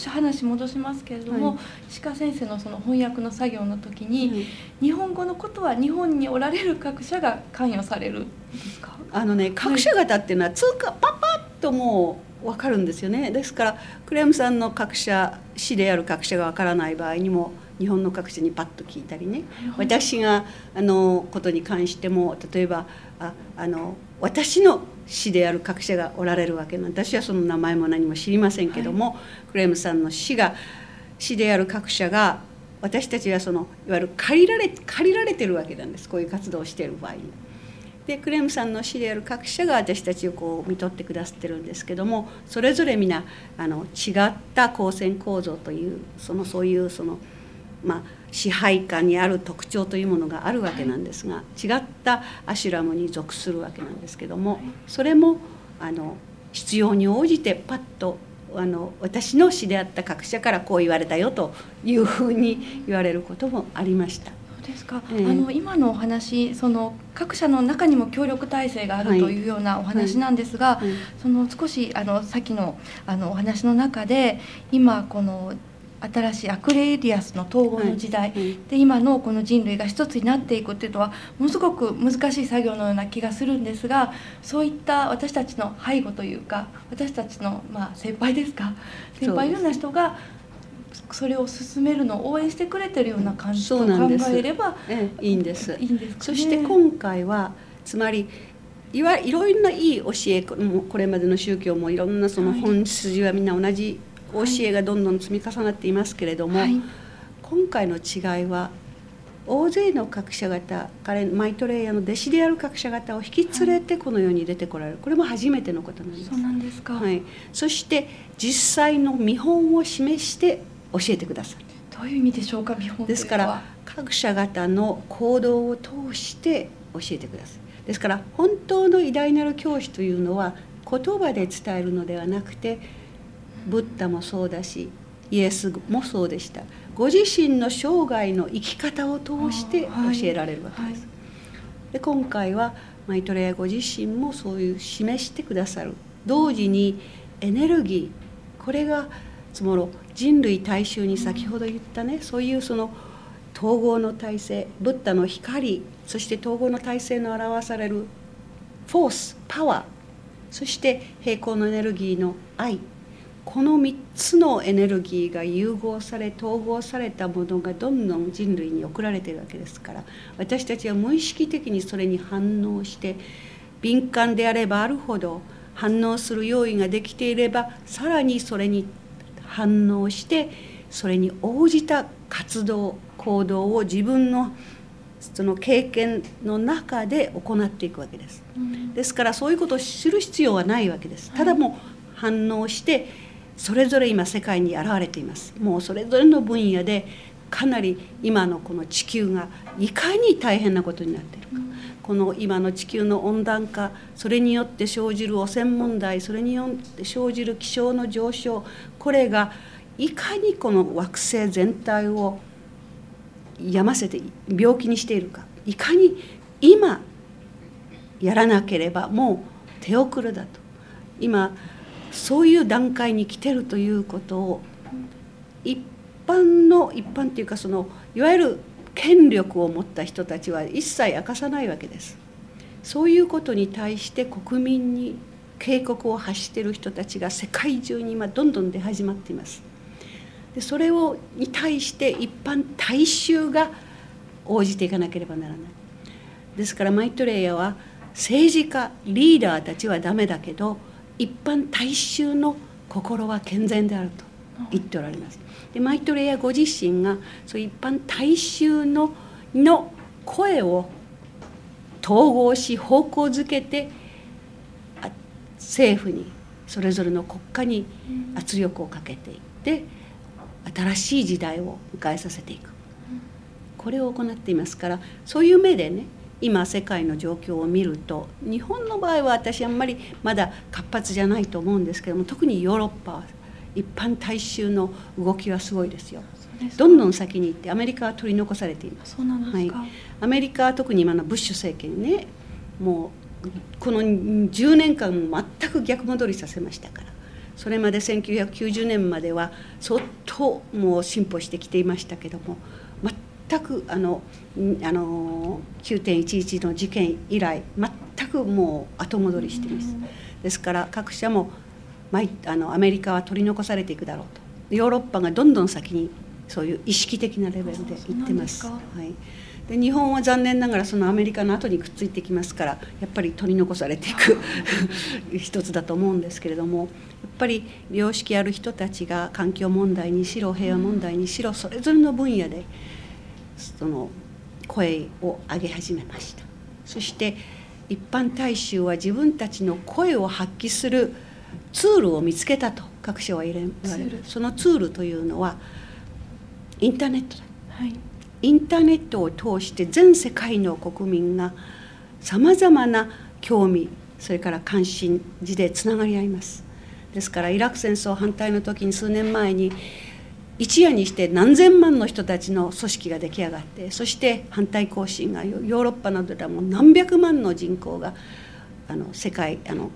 し話戻しますけれども、はい、鹿先生のその翻訳の作業の時に、日本語のことは日本におられる各社が関与されるんですか？あのね各社型っていうのは通過パパッともう分かるんですよね。ですからクレームさんの各社市である各社が分からない場合にも日本の各社にパッと聞いたりね。私があのことに関しても例えばああの私の市である各社がおられるわけなん私はその名前も何も知りませんけども、はい、クレームさんの市が市である各社が私たちはそのいわゆる借りられ借りられてるわけなんです。こういう活動をしている場合に。でクレームさんの市である各社が私たちをこう見とってくださってるんですけどもそれぞれ皆あの違った光線構造というそのそういうそのまあ支配下にある特徴というものがあるわけなんですが違ったアシュラムに属するわけなんですけどもそれもあの必要に応じてパッとあの私の詩であった各社からこう言われたよというふうに言われることもありました。ですか、えー、あの今のお話その各社の中にも協力体制があるというようなお話なんですが、はい。はい、その少しあのさっきのあのお話の中で今この新しいアクレリアスの統合の時代、はい、で今のこの人類が一つになっていくっていうのはものすごく難しい作業のような気がするんですがそういった私たちの背後というか私たちのまあ先輩ですか？先輩のような人がそれを進めるのを応援してくれてるような感じと考えれば、ええ、いいんです。いいんです、ね、そして今回はつまりいわいろいろないい教えこれまでの宗教もいろんなその本筋はみんな同じ教えがどんどん積み重なっていますけれども、はい、今回の違いは大勢の各社方彼マイトレイヤーの弟子である各社方を引き連れてこの世に出てこられる、これも初めてのことなんです。そうなんですか、はい、そして実際の見本を示して教えてくださる。どういう意味でしょうか見本ですから各社方の行動を通して教えてください。ですから本当の偉大なる教師というのは言葉で伝えるのではなくてブッダもそうだしイエスもそうでした。ご自身の生涯の生き方を通して教えられるわけです。で今回はマイトレアご自身もそういう示してくださる。同時にエネルギーこれがつもろ人類大衆に先ほど言ったねそういうその統合の体制ブッダの光そして統合の体制の表されるフォースパワーそして平行のエネルギーの愛この3つのエネルギーが融合され統合されたものがどんどん人類に送られているわけですから私たちは無意識的にそれに反応して敏感であればあるほど反応する用意ができていればさらにそれに反応してそれに応じた活動行動を自分のその経験の中で行っていくわけです。ですからそういうことを知る必要はないわけです。ただもう反応してそれぞれ今世界に現れています。もうそれぞれの分野でかなり今のこの地球がいかに大変なことになっているか、この今の地球の温暖化それによって生じる汚染問題それによって生じる気象の上昇これがいかにこの惑星全体を病ませて病気にしているか。いかに今やらなければもう手遅れだと。今そういう段階に来てるということを一般の一般っていうかそのいわゆる権力を持った人たちは一切明かさないわけです。そういうことに対して国民に警告を発している人たちが世界中に今どんどん出始まっています。でそれをに対して一般大衆が応じていかなければならない。ですからマイトレイヤは政治家リーダーたちはダメだけど一般大衆の心は健全であると言っておられます。でマイトレイヤご自身がそう一般大衆のの声を統合し方向づけて政府にそれぞれの国家に圧力をかけていって新しい時代を迎えさせていく。これを行っていますからそういう目でね今世界の状況を見ると日本の場合は私あんまりまだ活発じゃないと思うんですけども特にヨーロッパは一般大衆の動きはすごいですよ。どんどん先に行ってアメリカは取り残されています。はい、アメリカは特に今のブッシュ政権ねもうこの10年間全く逆戻りさせましたからそれまで1990年までは相当もう進歩してきていましたけども全くあのあの9.11の事件以来全くもう後戻りしています。ですから各社もあのアメリカは取り残されていくだろうと。ヨーロッパがどんどん先にそういう意識的なレベルでいってます。はい、で日本は残念ながらそのアメリカの後にくっついてきますからやっぱり取り残されていく。一つだと思うんですけれどもやっぱり良識ある人たちが環境問題にしろ平和問題にしろそれぞれの分野でその声を上げ始めました。そして一般大衆は自分たちの声を発揮するツールを見つけたと各社は言われるそのツールというのはインターネットだ、はい、インターネットを通して全世界の国民がさまざまな興味それから関心事でつながり合います。ですからイラク戦争反対の時に数年前に一夜にして何千万の人たちの組織が出来上がってそして反対行進がヨーロッパなどではもう何百万の人口があの世界あの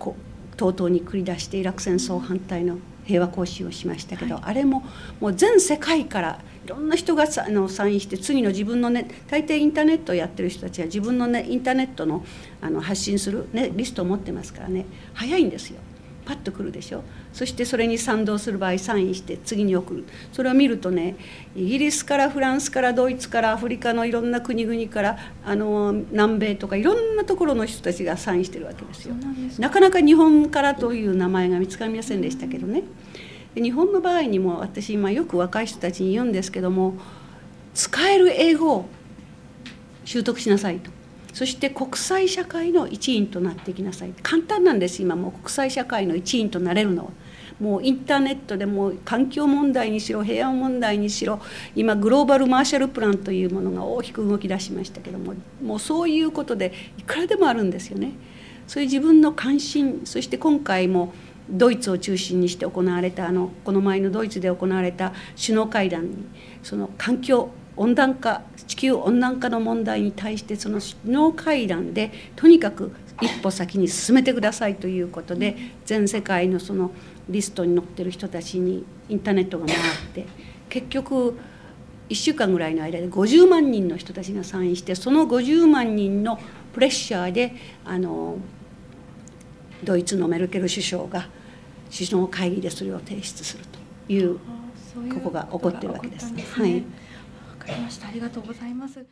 とうとうに繰り出してイラク戦争反対の平和行進をしましたけど、はい、あれももう全世界からいろんな人があのサインして次の自分のね大抵インターネットをやってる人たちは自分のねインターネットのあの発信する、ね、リストを持ってますからね早いんですよ。パッと来るでしょ？そしてそれに賛同する場合サインして次に送るそれを見るとねイギリスからフランスからドイツからアフリカのいろんな国々からあの南米とかいろんなところの人たちがサインしてるわけですよ。なかなか日本からという名前が見つかりませんでしたけどね。日本の場合にも私今よく若い人たちに言うんですけども使える英語を習得しなさいと。そして国際社会の一員となってきなさい簡単なんです今もう国際社会の一員となれるのは。もうインターネットでも環境問題にしろ平和問題にしろ今グローバルマーシャルプランというものが大きく動き出しましたけどももうそういうことでいくらでもあるんですよね。そういう自分の関心そして今回もドイツを中心にして行われたあのこの前のドイツで行われた首脳会談にその環境温暖化地球温暖化の問題に対してその首脳会談でとにかく一歩先に進めてくださいということで全世界のそのリストに載ってる人たちにインターネットが回って結局1週間ぐらいの間で50万人の人たちがサインしてその50万人のプレッシャーであのドイツのメルケル首相が首脳会議でそれを提出するというここが起こってるわけです。はいかりました。ありがとうございます。